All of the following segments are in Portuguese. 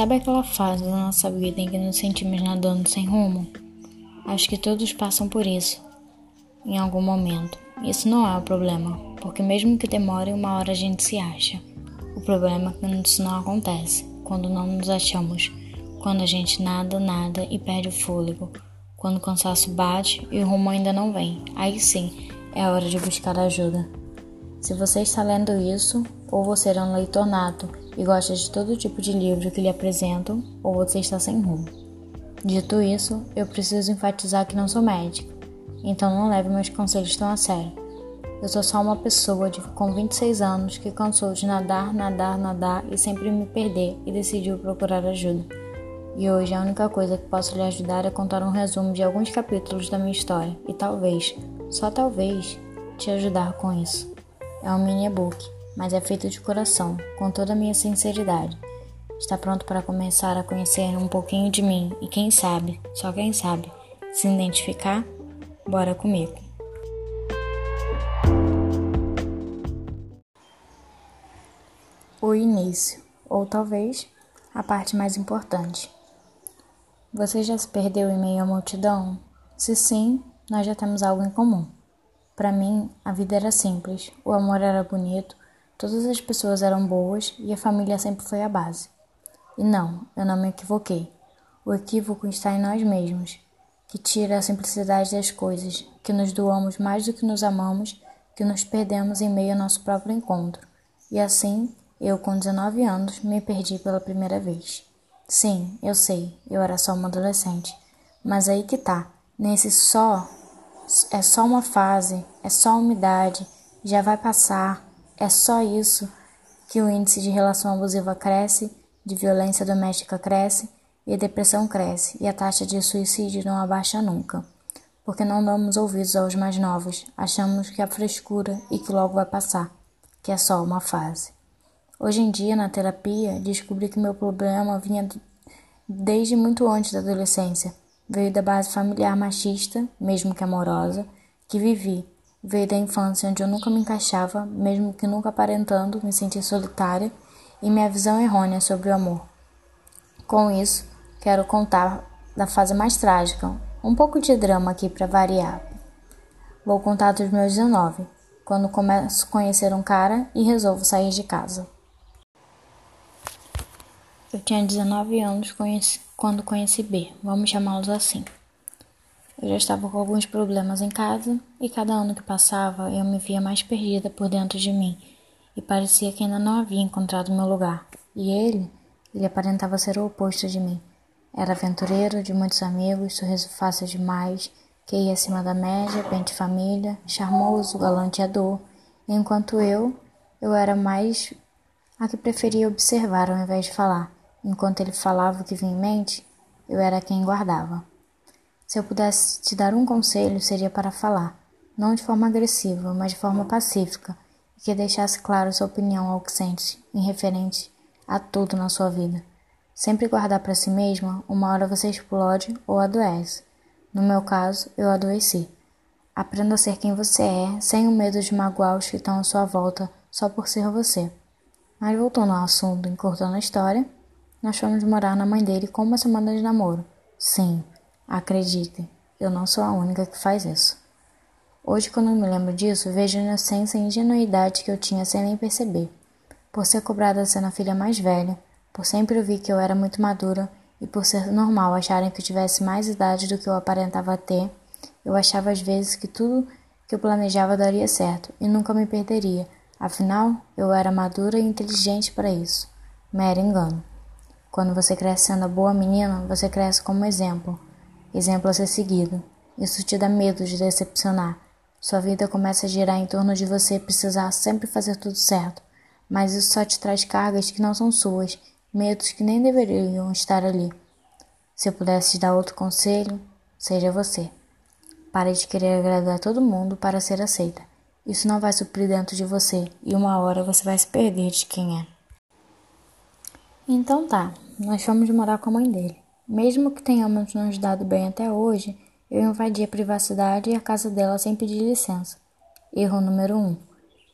Sabe aquela fase da nossa vida em que nos sentimos nadando sem rumo? Acho que todos passam por isso em algum momento. Isso não é o problema, porque mesmo que demore, uma hora a gente se acha. O problema é que isso não acontece quando não nos achamos, quando a gente nada, nada e perde o fôlego, quando o cansaço bate e o rumo ainda não vem. Aí sim é a hora de buscar ajuda. Se você está lendo isso, ou você é um leitor nato e gosta de todo tipo de livro que lhe apresentam, ou você está sem rumo. Dito isso, eu preciso enfatizar que não sou médico, então não leve meus conselhos tão a sério. Eu sou só uma pessoa de, com 26 anos que cansou de nadar, nadar, nadar e sempre me perder e decidiu procurar ajuda. E hoje a única coisa que posso lhe ajudar é contar um resumo de alguns capítulos da minha história e talvez, só talvez, te ajudar com isso. É um mini e-book mas é feito de coração, com toda a minha sinceridade. Está pronto para começar a conhecer um pouquinho de mim e quem sabe, só quem sabe, se identificar? Bora comigo. O início, ou talvez a parte mais importante. Você já se perdeu em meio à multidão? Se sim, nós já temos algo em comum. Para mim, a vida era simples, o amor era bonito, Todas as pessoas eram boas e a família sempre foi a base. E não, eu não me equivoquei. O equívoco está em nós mesmos, que tira a simplicidade das coisas, que nos doamos mais do que nos amamos, que nos perdemos em meio ao nosso próprio encontro. E assim, eu com 19 anos me perdi pela primeira vez. Sim, eu sei, eu era só uma adolescente. Mas aí que tá, nesse só, é só uma fase, é só umidade, já vai passar, é só isso que o índice de relação abusiva cresce, de violência doméstica cresce e a depressão cresce e a taxa de suicídio não abaixa nunca. Porque não damos ouvidos aos mais novos, achamos que é frescura e que logo vai passar, que é só uma fase. Hoje em dia, na terapia, descobri que meu problema vinha desde muito antes da adolescência. Veio da base familiar machista, mesmo que amorosa, que vivi Veio da infância onde eu nunca me encaixava, mesmo que nunca aparentando me sentir solitária, e minha visão errônea sobre o amor. Com isso, quero contar da fase mais trágica, um pouco de drama aqui para variar. Vou contar dos meus 19, quando começo a conhecer um cara e resolvo sair de casa. Eu tinha 19 anos quando conheci B, vamos chamá-los assim. Eu já estava com alguns problemas em casa e cada ano que passava eu me via mais perdida por dentro de mim e parecia que ainda não havia encontrado meu lugar. E ele, ele aparentava ser o oposto de mim. Era aventureiro, de muitos amigos, sorriso fácil demais, que ia acima da média, bem de família, charmoso, galanteador, enquanto eu, eu era mais a que preferia observar ao invés de falar. Enquanto ele falava o que vinha em mente, eu era quem guardava. Se eu pudesse te dar um conselho, seria para falar, não de forma agressiva, mas de forma pacífica, e que deixasse claro sua opinião ao que sente, em referente a tudo na sua vida. Sempre guardar para si mesma, uma hora você explode ou adoece. No meu caso, eu adoeci. Aprenda a ser quem você é, sem o medo de magoar os que estão à sua volta só por ser você. Mas voltando ao assunto, encurtando a história, nós fomos morar na mãe dele com uma semana de namoro. Sim, Acreditem, eu não sou a única que faz isso. Hoje, quando me lembro disso, vejo a inocência e ingenuidade que eu tinha sem nem perceber. Por ser cobrada sendo a filha mais velha, por sempre ouvir que eu era muito madura e por ser normal acharem que eu tivesse mais idade do que eu aparentava ter, eu achava às vezes que tudo que eu planejava daria certo e nunca me perderia. Afinal, eu era madura e inteligente para isso. Mero engano. Quando você cresce sendo a boa menina, você cresce como exemplo exemplo a ser seguido. Isso te dá medo de decepcionar. Sua vida começa a girar em torno de você precisar sempre fazer tudo certo, mas isso só te traz cargas que não são suas, medos que nem deveriam estar ali. Se eu pudesse te dar outro conselho, seja você. Pare de querer agradar todo mundo para ser aceita. Isso não vai suprir dentro de você e uma hora você vai se perder de quem é. Então tá, nós fomos morar com a mãe dele. Mesmo que tenhamos nos dado bem até hoje, eu invadi a privacidade e a casa dela sem pedir licença. Erro número 1. Um.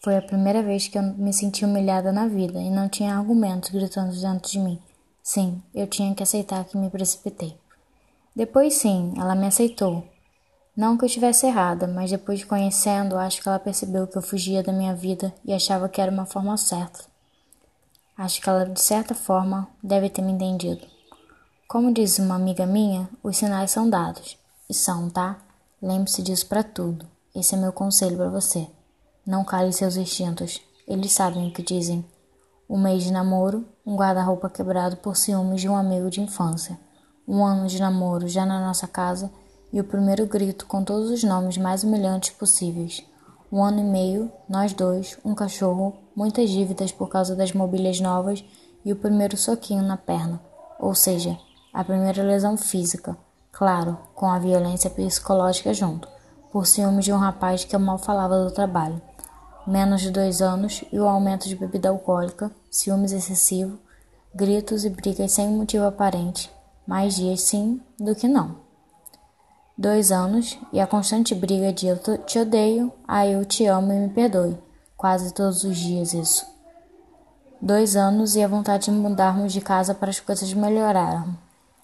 Foi a primeira vez que eu me senti humilhada na vida e não tinha argumentos gritando dentro de mim. Sim, eu tinha que aceitar que me precipitei. Depois, sim, ela me aceitou. Não que eu estivesse errada, mas depois de conhecendo, acho que ela percebeu que eu fugia da minha vida e achava que era uma forma certa. Acho que ela, de certa forma, deve ter me entendido. Como diz uma amiga minha, os sinais são dados. E são, tá? Lembre-se disso para tudo. Esse é meu conselho para você. Não cale seus instintos. Eles sabem o que dizem. Um mês de namoro, um guarda-roupa quebrado por ciúmes de um amigo de infância. Um ano de namoro já na nossa casa e o primeiro grito com todos os nomes mais humilhantes possíveis. Um ano e meio, nós dois, um cachorro, muitas dívidas por causa das mobílias novas e o primeiro soquinho na perna, ou seja, a primeira lesão física, claro, com a violência psicológica junto, por ciúmes de um rapaz que mal falava do trabalho. Menos de dois anos e o aumento de bebida alcoólica, ciúmes excessivo, gritos e brigas sem motivo aparente, mais dias sim do que não dois anos e a constante briga de eu te odeio a eu te amo e me perdoe, quase todos os dias isso. Dois anos e a vontade de mudarmos de casa para as coisas melhoraram.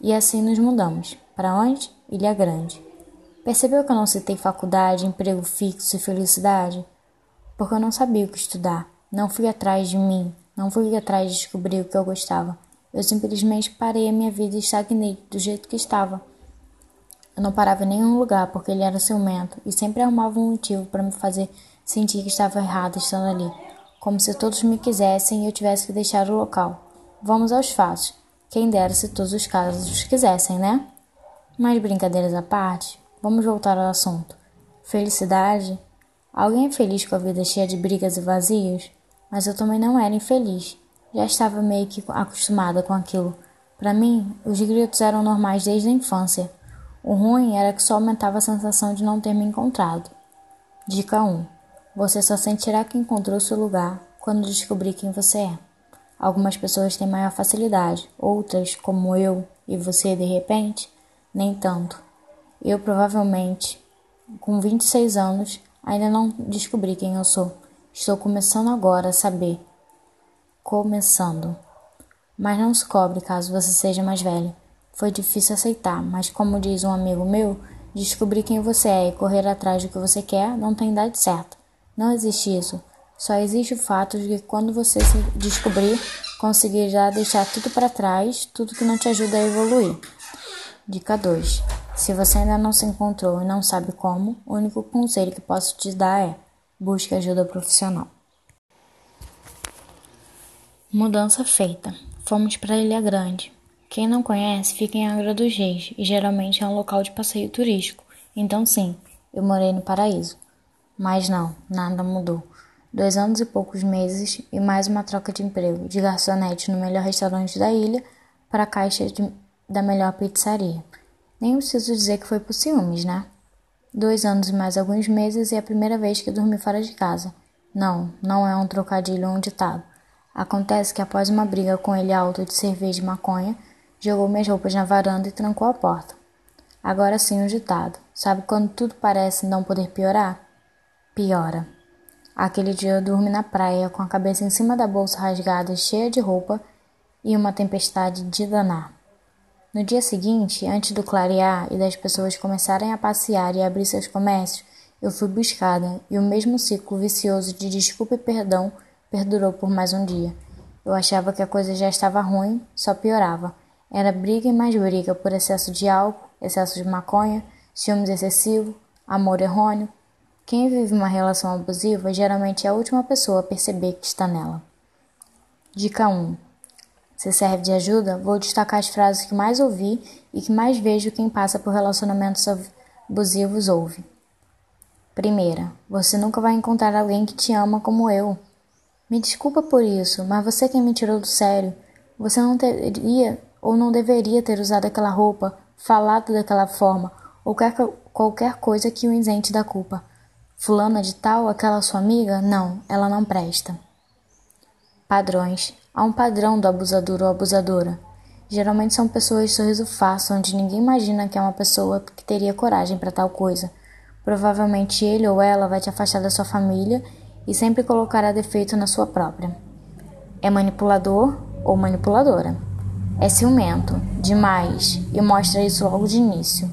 E assim nos mudamos. Para onde? Ilha Grande. Percebeu que eu não citei faculdade, emprego fixo e felicidade? Porque eu não sabia o que estudar. Não fui atrás de mim. Não fui atrás de descobrir o que eu gostava. Eu simplesmente parei a minha vida e estagnei do jeito que estava eu não parava em nenhum lugar porque ele era ciumento e sempre arrumava um motivo para me fazer sentir que estava errado estando ali, como se todos me quisessem e eu tivesse que deixar o local. Vamos aos fatos. Quem dera se todos os casos os quisessem, né? Mas brincadeiras à parte, vamos voltar ao assunto. Felicidade? Alguém é feliz com a vida cheia de brigas e vazios? Mas eu também não era infeliz. Já estava meio que acostumada com aquilo. Para mim, os gritos eram normais desde a infância. O ruim era que só aumentava a sensação de não ter me encontrado. Dica 1. Você só sentirá que encontrou seu lugar quando descobrir quem você é. Algumas pessoas têm maior facilidade, outras, como eu e você de repente, nem tanto. Eu provavelmente, com 26 anos, ainda não descobri quem eu sou. Estou começando agora a saber. Começando. Mas não se cobre caso você seja mais velho. Foi difícil aceitar, mas como diz um amigo meu, descobrir quem você é e correr atrás do que você quer não tem idade certa. Não existe isso. Só existe o fato de que quando você se descobrir, conseguirá deixar tudo para trás, tudo que não te ajuda a evoluir. Dica 2. Se você ainda não se encontrou e não sabe como, o único conselho que posso te dar é: busque ajuda profissional. Mudança feita. Fomos para Ilha Grande. Quem não conhece fica em Angra dos Reis e geralmente é um local de passeio turístico. Então, sim, eu morei no paraíso. Mas não, nada mudou. Dois anos e poucos meses e mais uma troca de emprego de garçonete no melhor restaurante da ilha para a caixa de, da melhor pizzaria. Nem preciso dizer que foi por ciúmes, né? Dois anos e mais alguns meses e é a primeira vez que dormi fora de casa. Não, não é um trocadilho ou um ditado. Acontece que após uma briga com ele alto de cerveja e maconha, jogou minhas roupas na varanda e trancou a porta. Agora sim o um ditado. Sabe quando tudo parece não poder piorar? Piora. Aquele dia eu dormi na praia com a cabeça em cima da bolsa rasgada, cheia de roupa e uma tempestade de danar. No dia seguinte, antes do clarear e das pessoas começarem a passear e abrir seus comércios, eu fui buscada e o mesmo ciclo vicioso de desculpa e perdão perdurou por mais um dia. Eu achava que a coisa já estava ruim, só piorava. Era briga e mais briga por excesso de álcool, excesso de maconha, ciúmes excessivo, amor errôneo. Quem vive uma relação abusiva geralmente é a última pessoa a perceber que está nela. Dica 1. Se serve de ajuda, vou destacar as frases que mais ouvi e que mais vejo quem passa por relacionamentos abusivos ouve. Primeira, você nunca vai encontrar alguém que te ama como eu. Me desculpa por isso, mas você quem me tirou do sério. Você não teria ou não deveria ter usado aquela roupa, falado daquela forma, ou qualquer, coisa que o isente da culpa. Fulana de tal, aquela sua amiga? Não, ela não presta. Padrões. Há um padrão do abusador ou abusadora. Geralmente são pessoas de sorriso fácil, onde ninguém imagina que é uma pessoa que teria coragem para tal coisa. Provavelmente ele ou ela vai te afastar da sua família e sempre colocará defeito na sua própria. É manipulador ou manipuladora. é ciumento demais e mostra isso logo de início.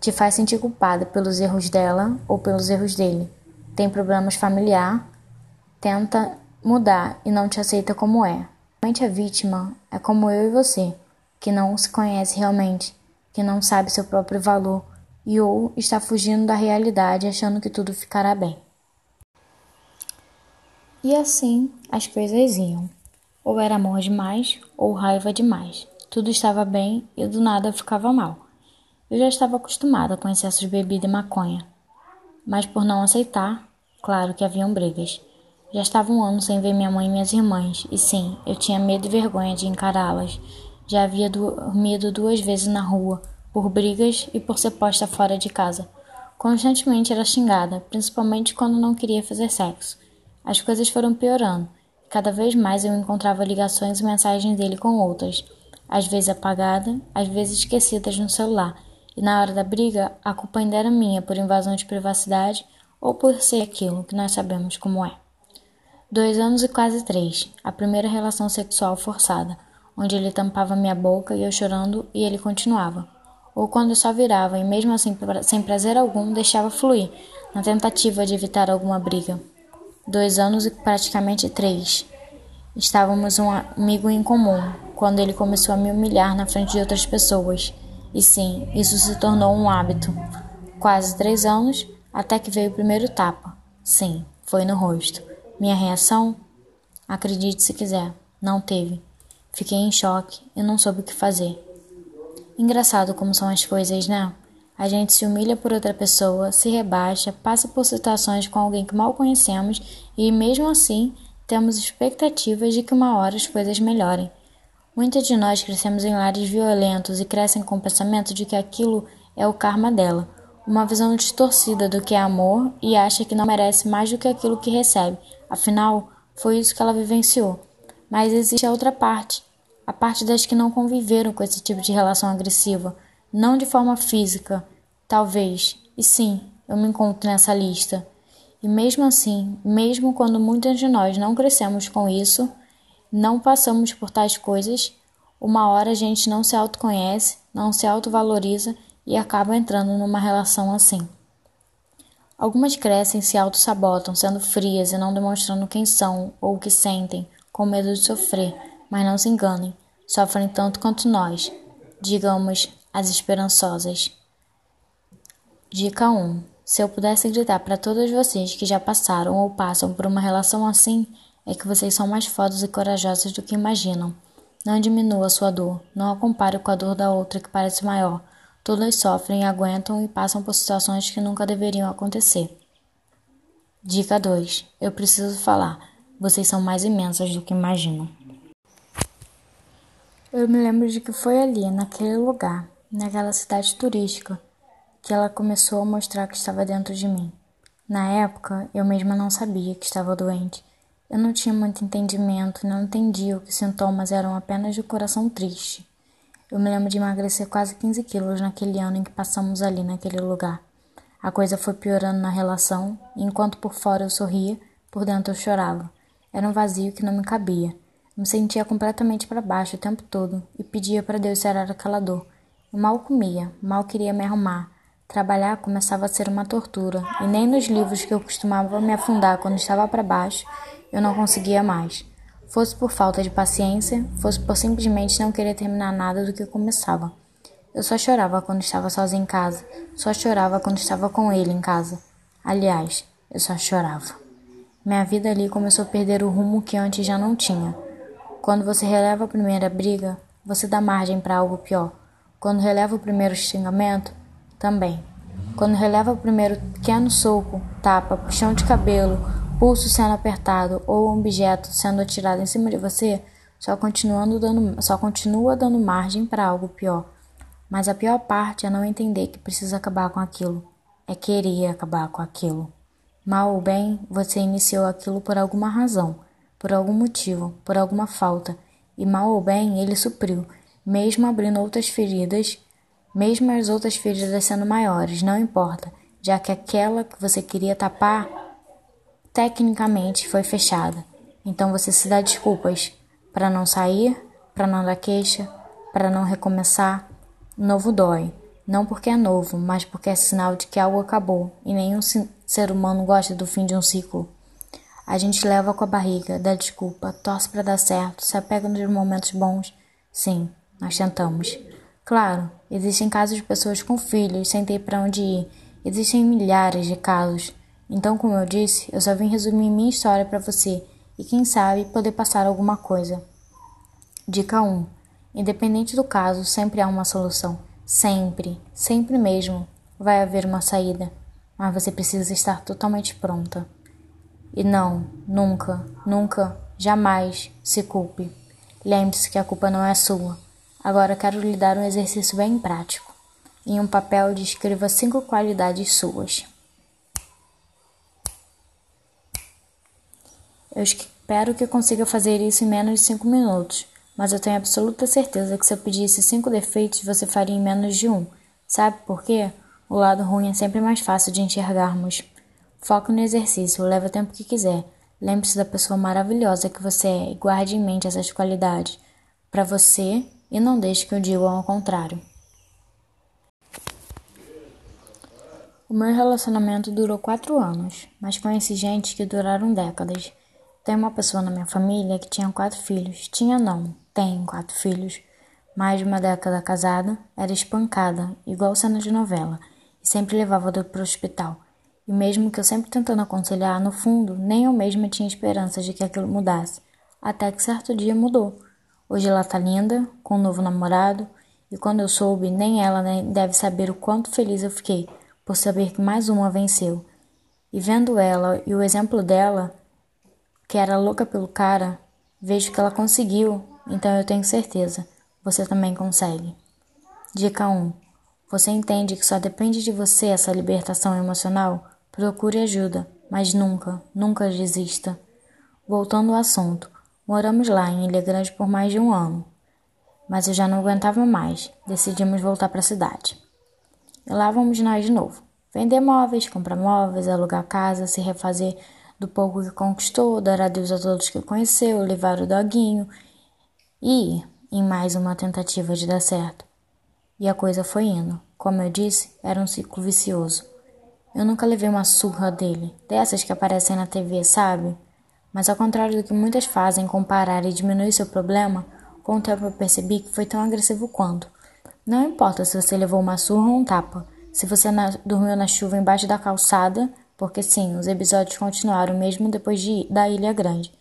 Te faz sentir culpada pelos erros dela ou pelos erros dele. Tem problemas familiar, tenta mudar e não te aceita como é. Realmente a vítima é como eu e você, que não se conhece realmente, que não sabe seu próprio valor e ou está fugindo da realidade achando que tudo ficará bem. E assim as coisas iam. Ou era amor demais ou raiva demais. Tudo estava bem e do nada ficava mal. Eu já estava acostumada com excessos de bebida e maconha, mas por não aceitar, claro que haviam brigas. Já estava um ano sem ver minha mãe e minhas irmãs, e sim, eu tinha medo e vergonha de encará-las. Já havia dormido duas vezes na rua, por brigas e por ser posta fora de casa. Constantemente era xingada, principalmente quando não queria fazer sexo. As coisas foram piorando. Cada vez mais eu encontrava ligações e mensagens dele com outras, às vezes apagadas, às vezes esquecidas no celular, e na hora da briga a culpa ainda era minha por invasão de privacidade ou por ser aquilo que nós sabemos como é. Dois anos e quase três, a primeira relação sexual forçada, onde ele tampava minha boca e eu chorando e ele continuava. Ou quando eu só virava e mesmo assim sem prazer algum deixava fluir, na tentativa de evitar alguma briga dois anos e praticamente três. Estávamos um amigo em comum quando ele começou a me humilhar na frente de outras pessoas. E sim, isso se tornou um hábito. Quase três anos até que veio o primeiro tapa. Sim, foi no rosto. Minha reação? Acredite se quiser, não teve. Fiquei em choque e não soube o que fazer. Engraçado como são as coisas, né? A gente se humilha por outra pessoa, se rebaixa, passa por situações com alguém que mal conhecemos e, mesmo assim, temos expectativas de que uma hora as coisas melhorem. Muitas de nós crescemos em lares violentos e crescem com o pensamento de que aquilo é o karma dela, uma visão distorcida do que é amor e acha que não merece mais do que aquilo que recebe. Afinal, foi isso que ela vivenciou. Mas existe a outra parte, a parte das que não conviveram com esse tipo de relação agressiva não de forma física, talvez, e sim, eu me encontro nessa lista. E mesmo assim, mesmo quando muitas de nós não crescemos com isso, não passamos por tais coisas, uma hora a gente não se autoconhece, não se autovaloriza e acaba entrando numa relação assim. Algumas crescem e se auto-sabotam, sendo frias e não demonstrando quem são ou o que sentem, com medo de sofrer, mas não se enganem, sofrem tanto quanto nós. Digamos, as esperançosas. Dica 1. Se eu pudesse gritar para todas vocês que já passaram ou passam por uma relação assim, é que vocês são mais fodas e corajosas do que imaginam. Não diminua sua dor, não a compare com a dor da outra que parece maior. Todas sofrem, aguentam e passam por situações que nunca deveriam acontecer. Dica 2. Eu preciso falar. Vocês são mais imensas do que imaginam. Eu me lembro de que foi ali, naquele lugar, naquela cidade turística, que ela começou a mostrar que estava dentro de mim. Na época, eu mesma não sabia que estava doente. Eu não tinha muito entendimento, não entendia que sintomas eram apenas de coração triste. Eu me lembro de emagrecer quase 15 quilos naquele ano em que passamos ali naquele lugar. A coisa foi piorando na relação, e enquanto por fora eu sorria, por dentro eu chorava. Era um vazio que não me cabia. Me sentia completamente para baixo o tempo todo e pedia para Deus tirar aquela dor eu mal comia, mal queria me arrumar. Trabalhar começava a ser uma tortura, e nem nos livros que eu costumava me afundar quando estava para baixo, eu não conseguia mais. Fosse por falta de paciência, fosse por simplesmente não querer terminar nada do que começava. Eu só chorava quando estava sozinha em casa, só chorava quando estava com ele em casa. Aliás, eu só chorava. Minha vida ali começou a perder o rumo que antes já não tinha. Quando você releva a primeira briga, você dá margem para algo pior. Quando releva o primeiro xingamento, também. Quando releva o primeiro pequeno soco, tapa, puxão de cabelo, pulso sendo apertado ou um objeto sendo atirado em cima de você, só, continuando dando, só continua dando margem para algo pior. Mas a pior parte é não entender que precisa acabar com aquilo. É querer acabar com aquilo. Mal ou bem, você iniciou aquilo por alguma razão, por algum motivo, por alguma falta, e mal ou bem ele supriu mesmo abrindo outras feridas, mesmo as outras feridas sendo maiores, não importa, já que aquela que você queria tapar tecnicamente foi fechada. Então você se dá desculpas para não sair, para não dar queixa, para não recomeçar. Novo dói, não porque é novo, mas porque é sinal de que algo acabou e nenhum ser humano gosta do fim de um ciclo. A gente leva com a barriga, dá desculpa, torce para dar certo, se apega nos momentos bons. Sim, nós tentamos. Claro, existem casos de pessoas com filhos sem ter para onde ir. Existem milhares de casos. Então, como eu disse, eu só vim resumir minha história para você e quem sabe poder passar alguma coisa. Dica 1. Independente do caso, sempre há uma solução. Sempre, sempre mesmo, vai haver uma saída, mas você precisa estar totalmente pronta. E não, nunca, nunca, jamais se culpe. Lembre-se que a culpa não é sua. Agora quero lhe dar um exercício bem prático. Em um papel, descreva cinco qualidades suas. Eu espero que consiga fazer isso em menos de cinco minutos mas eu tenho absoluta certeza que se eu pedisse cinco defeitos, você faria em menos de um. Sabe por quê? O lado ruim é sempre mais fácil de enxergarmos. Foque no exercício, leve o tempo que quiser. Lembre-se da pessoa maravilhosa que você é e guarde em mente essas qualidades para você e não deixe que eu diga ao contrário. O meu relacionamento durou quatro anos, mas conheci gente que duraram décadas. Tem uma pessoa na minha família que tinha quatro filhos. Tinha não, tem quatro filhos. Mais de uma década casada, era espancada, igual cena de novela, e sempre levava para o hospital. E mesmo que eu sempre tentando aconselhar, no fundo, nem eu mesma tinha esperança de que aquilo mudasse. Até que certo dia mudou. Hoje ela tá linda, com um novo namorado, e quando eu soube, nem ela nem deve saber o quanto feliz eu fiquei por saber que mais uma venceu. E vendo ela e o exemplo dela, que era louca pelo cara, vejo que ela conseguiu, então eu tenho certeza, você também consegue. Dica 1. Você entende que só depende de você essa libertação emocional? Procure ajuda, mas nunca, nunca desista. Voltando ao assunto, moramos lá em Ilha Grande por mais de um ano, mas eu já não aguentava mais, decidimos voltar para a cidade. E lá vamos nós de novo. Vender móveis, comprar móveis, alugar casa, se refazer do pouco que conquistou, dar adeus a todos que conheceu, levar o doguinho e em mais uma tentativa de dar certo. E a coisa foi indo. Como eu disse, era um ciclo vicioso. Eu nunca levei uma surra dele, dessas que aparecem na TV, sabe? Mas ao contrário do que muitas fazem comparar e diminuir seu problema, com o tempo eu percebi que foi tão agressivo quanto. Não importa se você levou uma surra ou um tapa, se você na dormiu na chuva embaixo da calçada, porque sim, os episódios continuaram mesmo depois de, da Ilha Grande.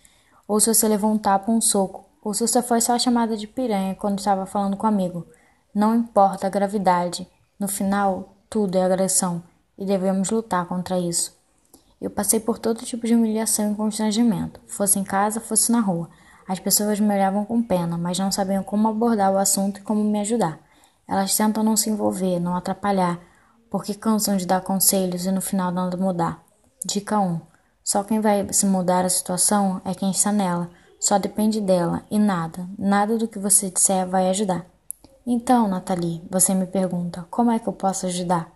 Ou se você levou um tapa ou um soco, ou se você foi só chamada de piranha quando estava falando com um amigo. Não importa a gravidade, no final, tudo é agressão e devemos lutar contra isso. Eu passei por todo tipo de humilhação e constrangimento, fosse em casa, fosse na rua. As pessoas me olhavam com pena, mas não sabiam como abordar o assunto e como me ajudar. Elas tentam não se envolver, não atrapalhar, porque cansam de dar conselhos e no final nada mudar. Dica 1. Só quem vai se mudar a situação é quem está nela. Só depende dela e nada, nada do que você disser vai ajudar. Então, Nathalie, você me pergunta, como é que eu posso ajudar?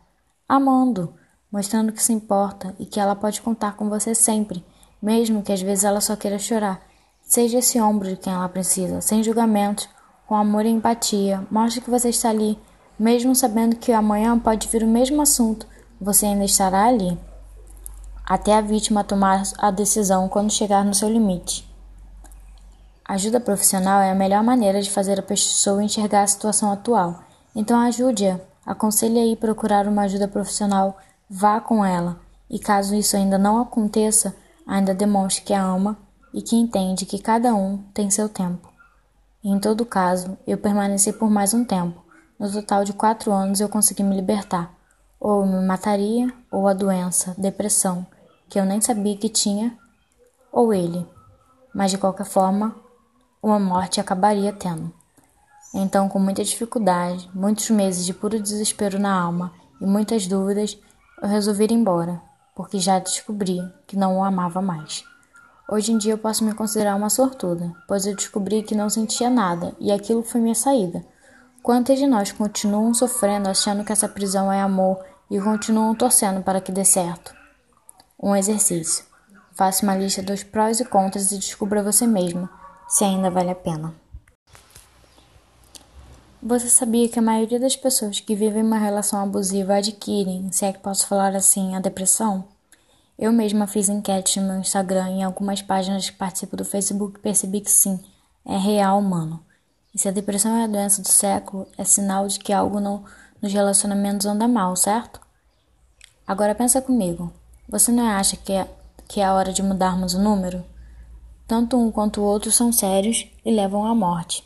Amando, mostrando que se importa e que ela pode contar com você sempre, mesmo que às vezes ela só queira chorar. Seja esse ombro de quem ela precisa, sem julgamentos, com amor e empatia. Mostre que você está ali mesmo sabendo que amanhã pode vir o mesmo assunto, você ainda estará ali, até a vítima tomar a decisão quando chegar no seu limite. Ajuda profissional é a melhor maneira de fazer a pessoa enxergar a situação atual. Então ajude-a, aconselhe a procurar uma ajuda profissional, vá com ela. E caso isso ainda não aconteça, ainda demonstre que a ama e que entende que cada um tem seu tempo. em todo caso, eu permaneci por mais um tempo, no total de quatro anos eu consegui me libertar. Ou me mataria, ou a doença, depressão, que eu nem sabia que tinha, ou ele. Mas de qualquer forma, uma morte acabaria tendo. Então, com muita dificuldade, muitos meses de puro desespero na alma e muitas dúvidas, eu resolvi ir embora, porque já descobri que não o amava mais. Hoje em dia eu posso me considerar uma sortuda, pois eu descobri que não sentia nada e aquilo foi minha saída. Quantas de nós continuam sofrendo achando que essa prisão é amor e continuam torcendo para que dê certo? Um exercício. Faça uma lista dos prós e contras e descubra você mesmo se ainda vale a pena. Você sabia que a maioria das pessoas que vivem uma relação abusiva adquirem, se é que posso falar assim, a depressão? Eu mesma fiz enquete no meu Instagram e em algumas páginas que participo do Facebook percebi que sim, é real, mano. E se a depressão é a doença do século, é sinal de que algo no, nos relacionamentos anda mal, certo? Agora pensa comigo. Você não acha que é, que é a hora de mudarmos o número? Tanto um quanto o outro são sérios e levam à morte.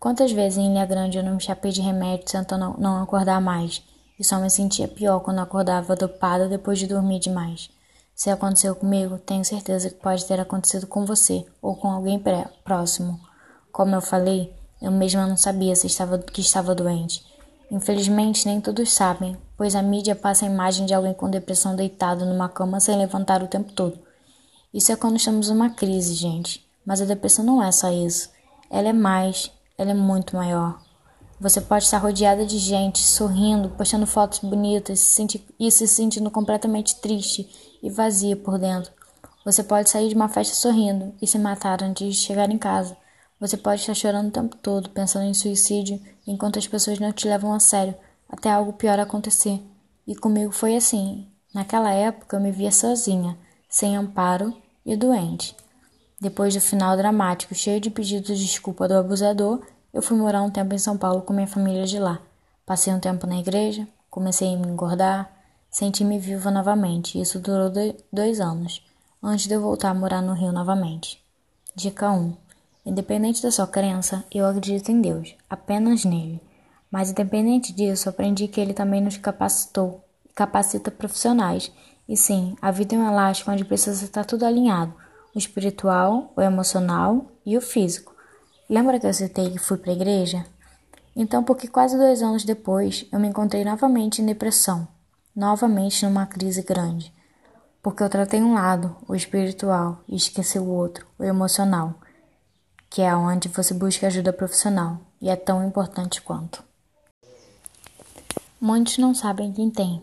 Quantas vezes em Ilha Grande eu não me chapei de remédio tentando não acordar mais, e só me sentia pior quando acordava dopada depois de dormir demais. Se aconteceu comigo, tenho certeza que pode ter acontecido com você ou com alguém próximo. Como eu falei, eu mesma não sabia se estava, que estava doente. Infelizmente, nem todos sabem, pois a mídia passa a imagem de alguém com depressão deitado numa cama sem levantar o tempo todo. Isso é quando estamos numa crise, gente. Mas a depressão não é só isso. Ela é mais, ela é muito maior. Você pode estar rodeada de gente, sorrindo, postando fotos bonitas se sentir, e se sentindo completamente triste e vazia por dentro. Você pode sair de uma festa sorrindo e se matar antes de chegar em casa. Você pode estar chorando o tempo todo, pensando em suicídio, enquanto as pessoas não te levam a sério, até algo pior acontecer. E comigo foi assim. Naquela época eu me via sozinha, sem amparo e doente. Depois do final dramático, cheio de pedidos de desculpa do abusador, eu fui morar um tempo em São Paulo com minha família de lá. Passei um tempo na igreja, comecei a me engordar, senti-me viva novamente. Isso durou dois anos, antes de eu voltar a morar no Rio novamente. Dica 1. Independente da sua crença, eu acredito em Deus, apenas nele. Mas independente disso, aprendi que ele também nos capacitou e capacita profissionais. E sim, a vida é um elástico onde precisa estar tudo alinhado o espiritual, o emocional e o físico. Lembra que eu citei que fui para a igreja? Então, porque quase dois anos depois eu me encontrei novamente em depressão, novamente numa crise grande, porque eu tratei um lado, o espiritual, e esqueci o outro, o emocional, que é onde você busca ajuda profissional e é tão importante quanto. Muitos não sabem quem tem.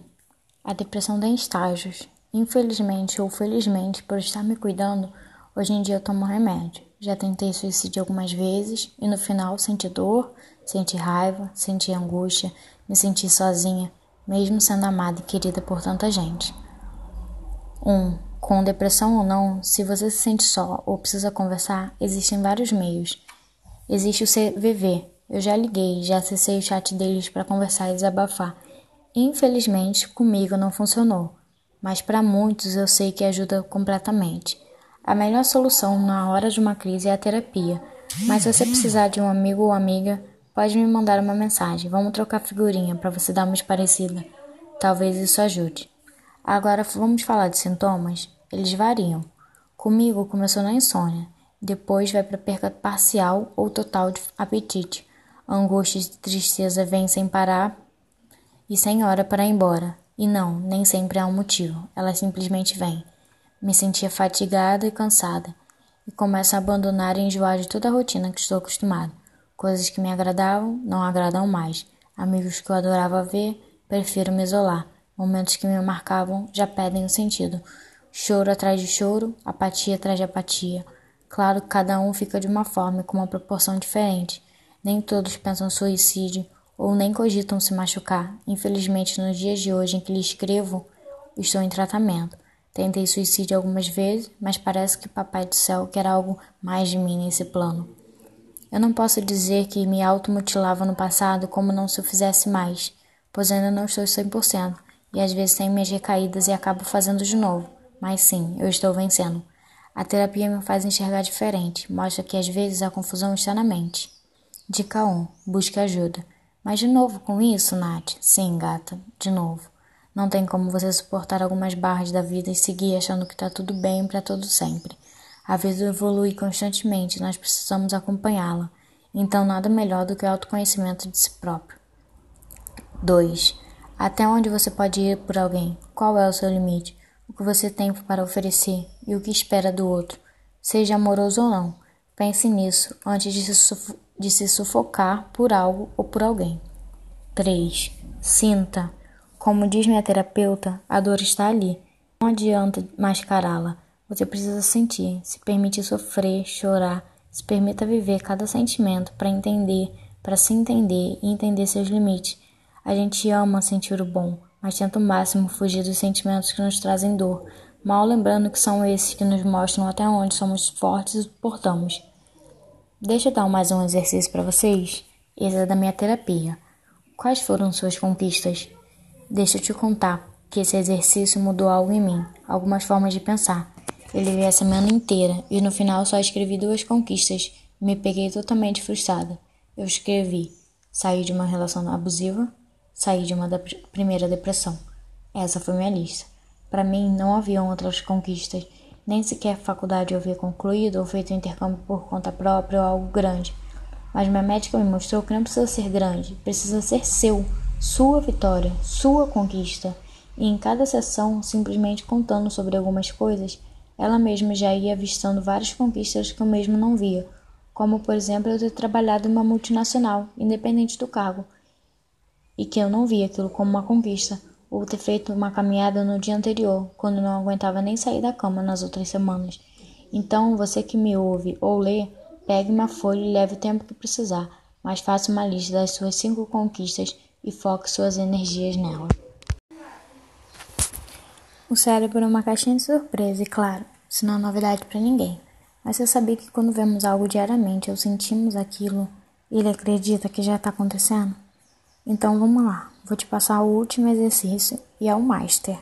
A depressão tem estágios Infelizmente ou felizmente, por estar me cuidando, hoje em dia eu tomo remédio. Já tentei suicídio algumas vezes e no final senti dor, senti raiva, senti angústia, me senti sozinha, mesmo sendo amada e querida por tanta gente. 1. Um, com depressão ou não, se você se sente só ou precisa conversar, existem vários meios. Existe o CVV. Eu já liguei, já acessei o chat deles para conversar e desabafar. Infelizmente, comigo não funcionou mas para muitos eu sei que ajuda completamente. A melhor solução na hora de uma crise é a terapia, mas se você precisar de um amigo ou amiga, pode me mandar uma mensagem. Vamos trocar figurinha para você dar uma parecida. Talvez isso ajude. Agora vamos falar de sintomas? Eles variam. Comigo começou na insônia, depois vai para perca parcial ou total de apetite. Angústia e tristeza vêm sem parar e sem hora para ir embora. E não, nem sempre há um motivo, ela simplesmente vem. Me sentia fatigada e cansada, e começo a abandonar e enjoar de toda a rotina que estou acostumado. Coisas que me agradavam, não agradam mais. Amigos que eu adorava ver, prefiro me isolar. Momentos que me marcavam já perdem o sentido. Choro atrás de choro, apatia atrás de apatia. Claro que cada um fica de uma forma e com uma proporção diferente. Nem todos pensam suicídio ou nem cogitam se machucar. Infelizmente, nos dias de hoje em que lhe escrevo, estou em tratamento. Tentei suicídio algumas vezes, mas parece que Papai do Céu quer algo mais de mim nesse plano. Eu não posso dizer que me automutilava no passado como não se eu fizesse mais, pois ainda não estou 100% e às vezes tenho minhas recaídas e acabo fazendo de novo. Mas sim, eu estou vencendo. A terapia me faz enxergar diferente, mostra que às vezes a confusão está na mente. Dica 1: Busque ajuda. Mas de novo com isso, Nath? Sim, gata, de novo. Não tem como você suportar algumas barras da vida e seguir achando que tá tudo bem para todo sempre. A vida evolui constantemente, nós precisamos acompanhá-la. Então, nada melhor do que o autoconhecimento de si próprio. 2. Até onde você pode ir por alguém? Qual é o seu limite? Que você tem para oferecer e o que espera do outro? Seja amoroso ou não. Pense nisso antes de se, de se sufocar por algo ou por alguém. 3. Sinta. Como diz minha terapeuta, a dor está ali. Não adianta mascará-la. Você precisa sentir, se permitir sofrer, chorar, se permita viver cada sentimento para entender para se entender e entender seus limites. A gente ama sentir o bom, mas tenta o máximo fugir dos sentimentos que nos trazem dor, mal lembrando que são esses que nos mostram até onde somos fortes e suportamos. Deixa eu dar mais um exercício para vocês. Esse é da minha terapia. Quais foram suas conquistas? Deixa eu te contar que esse exercício mudou algo em mim, algumas formas de pensar. Eu levei a semana inteira e no final só escrevi duas conquistas. Me peguei totalmente frustrada. Eu escrevi: saí de uma relação abusiva, saí de uma da primeira depressão. Essa foi minha lista. Para mim, não haviam outras conquistas, nem sequer faculdade eu havia concluído ou feito intercâmbio por conta própria ou algo grande. Mas minha médica me mostrou que não precisa ser grande, precisa ser seu, sua vitória, sua conquista. E em cada sessão, simplesmente contando sobre algumas coisas, ela mesma já ia avistando várias conquistas que eu mesmo não via, como por exemplo eu ter trabalhado em uma multinacional, independente do cargo, e que eu não via aquilo como uma conquista, ou ter feito uma caminhada no dia anterior, quando não aguentava nem sair da cama nas outras semanas. Então, você que me ouve ou lê, pegue uma folha e leve o tempo que precisar, mas faça uma lista das suas cinco conquistas e foque suas energias nela. O cérebro é uma caixinha de surpresa, e claro, isso não é novidade para ninguém. Mas você sabia que quando vemos algo diariamente ou sentimos aquilo, ele acredita que já está acontecendo? Então vamos lá, vou te passar o último exercício e é o Master.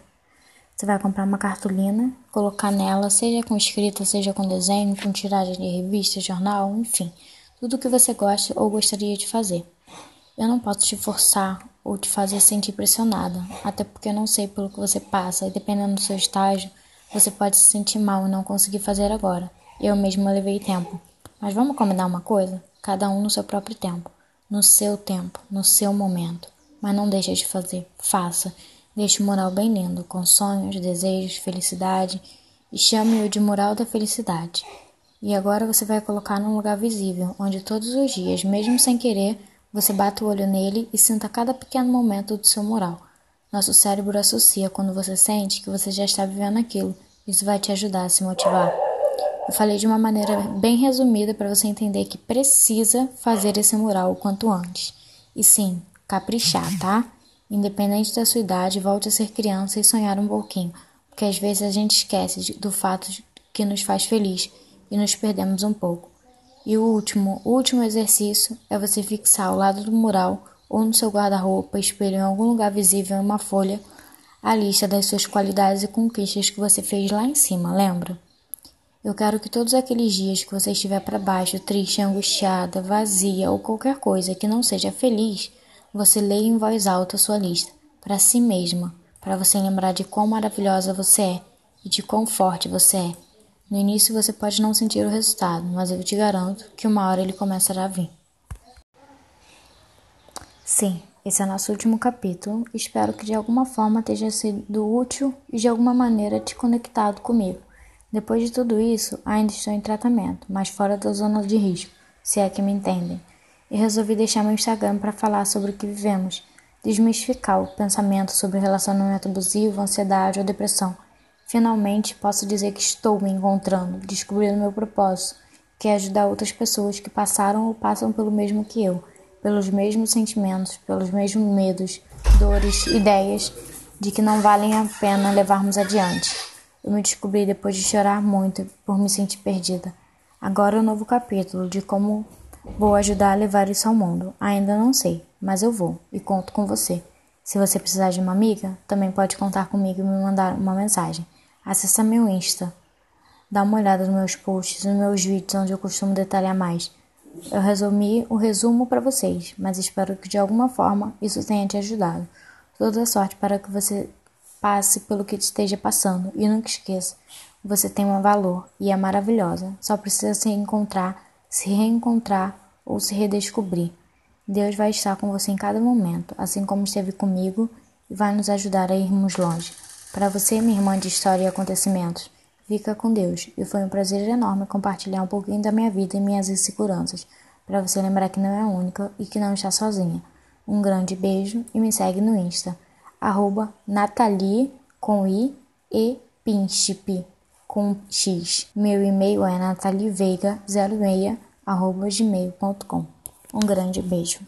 Você vai comprar uma cartolina, colocar nela, seja com escrita, seja com desenho, com tiragem de revista, jornal, enfim, tudo que você gosta ou gostaria de fazer. Eu não posso te forçar ou te fazer sentir pressionada, até porque eu não sei pelo que você passa e dependendo do seu estágio, você pode se sentir mal e não conseguir fazer agora. Eu mesma levei tempo. Mas vamos combinar uma coisa? Cada um no seu próprio tempo, no seu tempo, no seu momento. Mas não deixe de fazer, faça. Deixe o mural bem lindo, com sonhos, desejos, felicidade, e chame-o de mural da felicidade. E agora você vai colocar num lugar visível, onde todos os dias, mesmo sem querer, você bata o olho nele e sinta cada pequeno momento do seu mural. Nosso cérebro associa quando você sente que você já está vivendo aquilo. Isso vai te ajudar a se motivar. Eu falei de uma maneira bem resumida para você entender que precisa fazer esse mural o quanto antes. E sim, caprichar, tá? Independente da sua idade, volte a ser criança e sonhar um pouquinho, porque às vezes a gente esquece do fato que nos faz feliz e nos perdemos um pouco. E o último, último exercício é você fixar ao lado do mural ou no seu guarda-roupa, espelho em algum lugar visível em uma folha, a lista das suas qualidades e conquistas que você fez lá em cima, lembra? Eu quero que todos aqueles dias que você estiver para baixo, triste, angustiada, vazia ou qualquer coisa que não seja feliz, você leia em voz alta sua lista, para si mesma, para você lembrar de quão maravilhosa você é e de quão forte você é. No início você pode não sentir o resultado, mas eu te garanto que uma hora ele começará a vir. Sim, esse é nosso último capítulo. Espero que de alguma forma tenha sido útil e de alguma maneira te conectado comigo. Depois de tudo isso, ainda estou em tratamento, mas fora da zona de risco, se é que me entendem. E resolvi deixar meu Instagram para falar sobre o que vivemos, desmistificar o pensamento sobre relacionamento abusivo, ansiedade ou depressão Finalmente posso dizer que estou me encontrando, descobrindo meu propósito, que é ajudar outras pessoas que passaram ou passam pelo mesmo que eu, pelos mesmos sentimentos, pelos mesmos medos, dores, ideias de que não valem a pena levarmos adiante. Eu me descobri depois de chorar muito por me sentir perdida. Agora é um novo capítulo de como vou ajudar a levar isso ao mundo. Ainda não sei, mas eu vou e conto com você. Se você precisar de uma amiga, também pode contar comigo e me mandar uma mensagem. Acesse meu Insta. Dá uma olhada nos meus posts, nos meus vídeos onde eu costumo detalhar mais. Eu resumi o resumo para vocês, mas espero que de alguma forma isso tenha te ajudado. Toda sorte para que você passe pelo que esteja passando e nunca esqueça, você tem um valor e é maravilhosa. Só precisa se encontrar, se reencontrar ou se redescobrir. Deus vai estar com você em cada momento, assim como esteve comigo e vai nos ajudar a irmos longe. Para você, minha irmã de história e acontecimentos, fica com Deus e foi um prazer enorme compartilhar um pouquinho da minha vida e minhas inseguranças, para você lembrar que não é única e que não está sozinha. Um grande beijo e me segue no Insta, arroba Nathalie com I e Pinchip com X. Meu e-mail é natalieveiga06 arroba gmail.com. Um grande beijo.